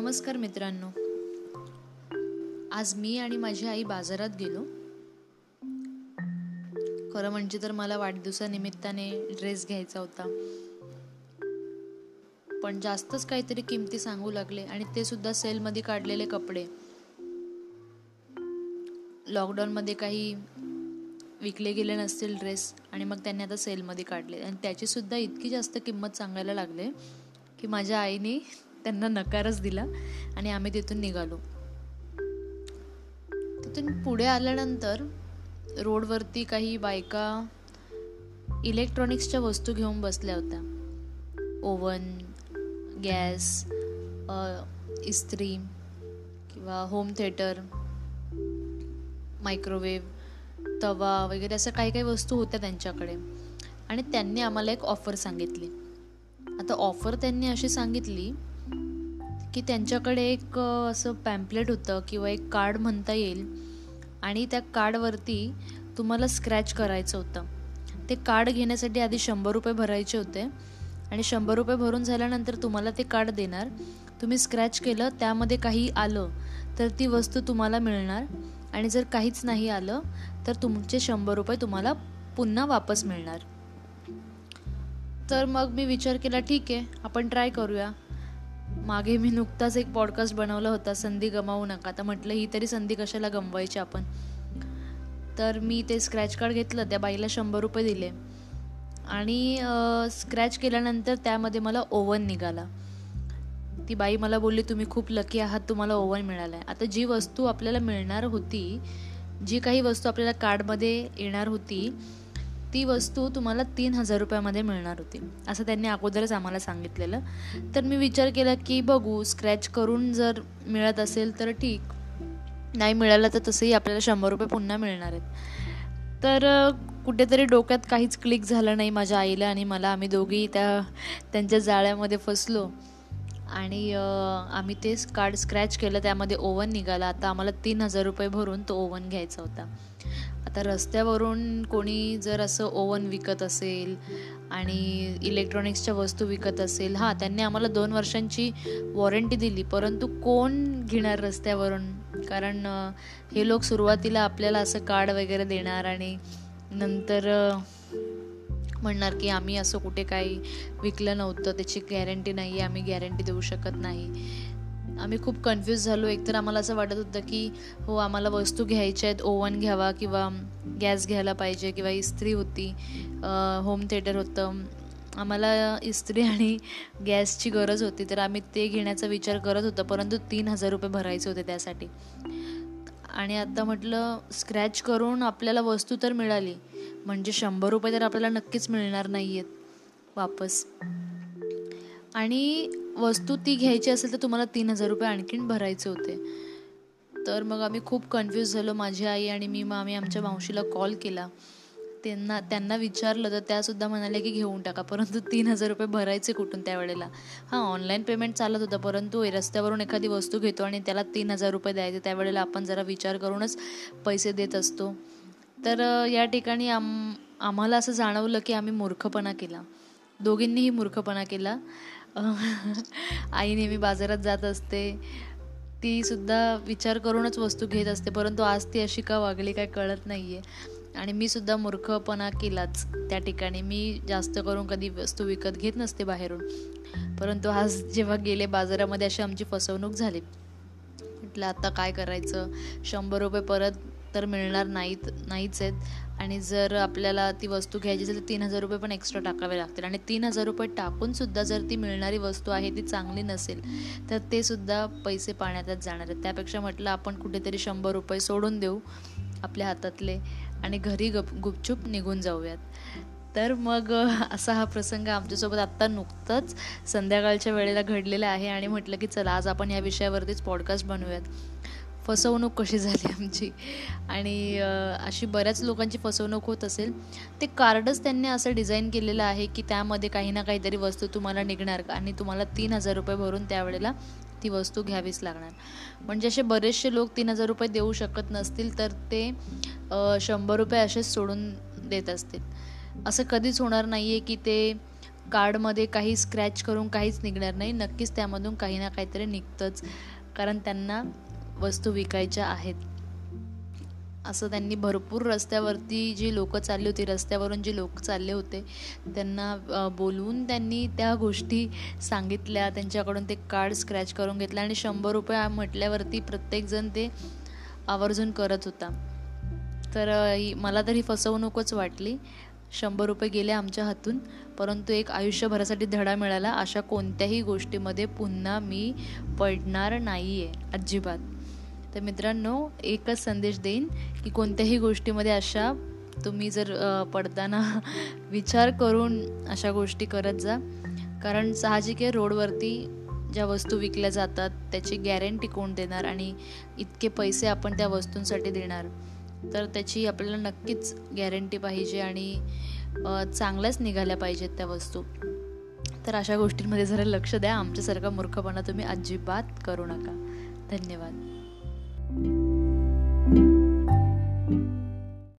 नमस्कार मित्रांनो. आज मी आणि माझी आई बाजारात गेलो. खरं म्हणजे तर मला वाढदिवसानिमित्ताने ड्रेस घ्यायचा होता. पण जास्तच काहीतरी किमती सांगू लागले आणि ते सुद्धा सेलमध्ये काढलेले कपडे. लॉकडाऊनमध्ये काही विकले गेले नसतील ड्रेस आणि मग त्यांनी आता सेलमध्ये काढले. आणि त्याची सुद्धा इतकी जास्त किंमत सांगायला लागले की माझ्या आईने त्यांना नकारच दिला आणि आम्ही तिथून निघालो. तिथून पुढे आल्यानंतर रोडवरती काही बायका इलेक्ट्रॉनिक्सच्या वस्तू घेऊन बसल्या होत्या. ओवन गॅस इस्त्री किंवा होम थिएटर मायक्रोवेव्ह तवा वगैरे अशा काही काही वस्तू होत्या त्यांच्याकडे. आणि त्यांनी आम्हाला एक ऑफर सांगितली. आता ऑफर त्यांनी अशी सांगितली की त्यांच्याकडे एक असं पॅम्पलेट होतं किंवा एक कार्ड म्हणता येईल. आणि त्या कार्डवरती तुम्हाला स्क्रॅच करायचं होतं. ते कार्ड घेण्यासाठी आधी शंभर रुपये भरायचे होते. आणि शंभर रुपये भरून झाल्यानंतर तुम्हाला ते कार्ड देणार. तुम्ही स्क्रॅच केलं त्यामध्ये काही आलं तर ती वस्तू तुम्हाला मिळणार. आणि जर काहीच नाही आलं तर तुमचे शंभर रुपये तुम्हाला पुन्हा वापस मिळणार. तर मग मी विचार केला ठीक आहे आपण ट्राय करूया. मागे मी नुकताच एक पॉडकास्ट बनवला होता संधी गमावू नका. तर म्हटलं ही तरी संधी कशाला गमवायची आपण? तर मी ते स्क्रॅच कार्ड घेतलं त्या बाईला शंभर रुपये दिले. आणि स्क्रॅच केल्यानंतर त्यामध्ये मला ओव्हन निघाला. ती बाई मला बोलली तुम्ही खूप लकी आहात तुम्हाला ओव्हन मिळाला आहे आता जी वस्तू आपल्याला मिळणार होती जी काही वस्तू आपल्याला कार्डमध्ये येणार होती ती वस्तू तुम्हाला तीन हजार रुपयामध्ये मिळणार होती. असं त्यांनी अगोदरच आम्हाला सांगितलेलं. तर मी विचार केला की बघू स्क्रॅच करून जर मिळत असेल तर ठीक. नाही मिळालं तर तसंही आपल्याला शंभर रुपये पुन्हा मिळणार आहेत. तर कुठेतरी डोक्यात काहीच क्लिक झालं नाही माझ्या आईला आणि मला. आम्ही दोघी त्या त्यांच्या जाळ्यामध्ये फसलो. आणि आम्ही ते कार्ड स्क्रॅच केलं त्यामध्ये ओव्हन निघाला. आता आम्हाला तीन हजार रुपये भरून तो ओव्हन घ्यायचा होता. आता रस्त्यावरून कोणी जर असं ओव्हन विकत असेल आणि इलेक्ट्रॉनिक्सच्या वस्तू विकत असेल हां त्यांनी आम्हाला दोन वर्षांची वॉरंटी दिली. परंतु कोण घेणार रस्त्यावरून? कारण हे लोक सुरुवातीला आपल्याला असं कार्ड वगैरे देणार आणि नंतर म्हणणार की आम्ही असं कुठे काही विकलं नव्हतं त्याची गॅरंटी नाही आहे आम्ही गॅरंटी देऊ शकत नाही. आम्ही खूप कन्फ्यूज झालो. एकतर आम्हाला असं वाटत होतं की हो आम्हाला वस्तू घ्यायच्या आहेत ओव्हन घ्यावा किंवा गॅस घ्यायला पाहिजे किंवा इस्त्री होती होम थिएटर होतं. आम्हाला इस्त्री आणि गॅसची गरज होती तर आम्ही ते घेण्याचा विचार करत होतो परंतु तीन हजार रुपये भरायचे होते त्यासाठी. आणि आता म्हटलं स्क्रॅच करून आपल्याला वस्तू तर मिळाली. म्हणजे शंभर रुपये तर आपल्याला नक्कीच मिळणार नाही आहेत वापस. आणि वस्तू ती घ्यायची असेल तर तुम्हाला तीन हजार रुपये आणखीन भरायचे होते. तर मग आम्ही खूप कन्फ्यूज झालो. माझी आई आणि मी मग आम्ही आमच्या मावशीला कॉल केला. त्यांना त्यांना विचारलं तर त्यासुद्धा म्हणाले की घेऊन टाका. परंतु तीन हजार रुपये भरायचे कुठून त्यावेळेला हां ऑनलाईन पेमेंट चालत होतं. परंतु रस्त्यावरून एखादी वस्तू घेतो आणि त्याला तीन हजार रुपये द्यायचे त्यावेळेला आपण जरा विचार करूनच पैसे देत असतो. तर या ठिकाणी आम आम्हाला असं जाणवलं की आम्ही मूर्खपणा केला. दोघींनीही मूर्खपणा केला. आई नेहमी बाजारात जात असते. ती सुद्धा विचार करूनच वस्तू घेत असते. परंतु आज ती अशी का वागली काय कळत नाही आहे आणि मी सुद्धा मूर्खपणा केलाच. त्या ठिकाणी मी जास्त करून कधी वस्तू विकत घेत नसते बाहेरून. परंतु आज जेव्हा गेले बाजारामध्ये अशी आमची फसवणूक झाली. म्हटलं आता काय करायचं? शंभर रुपये परत तर मिळणार नाहीत नाहीच आहेत. आणि जर आपल्याला ती वस्तू घ्यायची असेल तर तीन हजार रुपये पण एक्स्ट्रा टाकावे लागतील. आणि तीन हजार रुपये टाकूनसुद्धा जर ती मिळणारी वस्तू आहे ती चांगली नसेल तर ते सुद्धा पैसे पाण्यातच जाणार आहेत. त्यापेक्षा म्हटलं आपण कुठेतरी शंभर रुपये सोडून देऊ आपल्या हातातले. आणि घरी गप गुपचूप निघून जाऊयात. तर मग असा हा प्रसंग आमच्यासोबत आत्ता नुकतंच संध्याकाळच्या वेळेला घडलेला आहे आणि म्हटलं की चला आज आपण या विषयावरतीच पॉडकास्ट बनवूयात. फसवणूक कशी झाली आमची? आणि अशी बऱ्याच लोकांची फसवणूक होत असेल. ते कार्डच त्यांनी असं डिझाईन केलेलं आहे की त्यामध्ये काही ना काहीतरी वस्तू तुम्हाला निघणार आणि तुम्हाला तीन हजार रुपये भरून त्यावेळेला ती वस्तू घ्यावीच लागणार. म्हणजे असे बरेचसे लोक तीन हजार रुपये देऊ शकत नसतील तर ते शंभर रुपये असेच सोडून देत असतील. असं कधीच होणार नाही आहे की ते कार्डमध्ये काही स्क्रॅच करून काहीच निघणार नाही. नक्कीच त्यामधून काही ना काहीतरी निघतंच कारण त्यांना वस्तू विकायच्या आहेत. असं त्यांनी भरपूर रस्त्यावरती जी लोकं चालली होती रस्त्यावरून जी लोक चालले होते त्यांना बोलवून त्यांनी त्या गोष्टी सांगितल्या. त्यांच्याकडून ते कार्ड स्क्रॅच करून घेतलं आणि शंभर रुपये म्हटल्यावरती प्रत्येकजण ते आवर्जून करत होता. तर मला तरी फसवणूकच वाटली. शंभर रुपये गेले आमच्या हातून परंतु एक आयुष्यभरासाठी धडा मिळाला. अशा कोणत्याही गोष्टीमध्ये पुन्हा मी पडणार नाही आहे अजिबात. तर मित्रांनो एकच संदेश देईन की कोणत्याही गोष्टीमध्ये अशा तुम्ही जर पडताना विचार करून अशा गोष्टी करत जा. कारण साहजिक आहे रोडवरती ज्या वस्तू विकल्या जातात त्याची गॅरंटी कोण देणार आणि इतके पैसे आपण त्या वस्तूंसाठी देणार. तर त्याची आपल्याला नक्कीच गॅरंटी पाहिजे आणि चांगल्याच निघाल्या पाहिजेत त्या वस्तू. तर अशा गोष्टींमध्ये जरा लक्ष द्या. आमच्यासारखा मूर्खपणा तुम्ही अजिबात करू नका. धन्यवाद.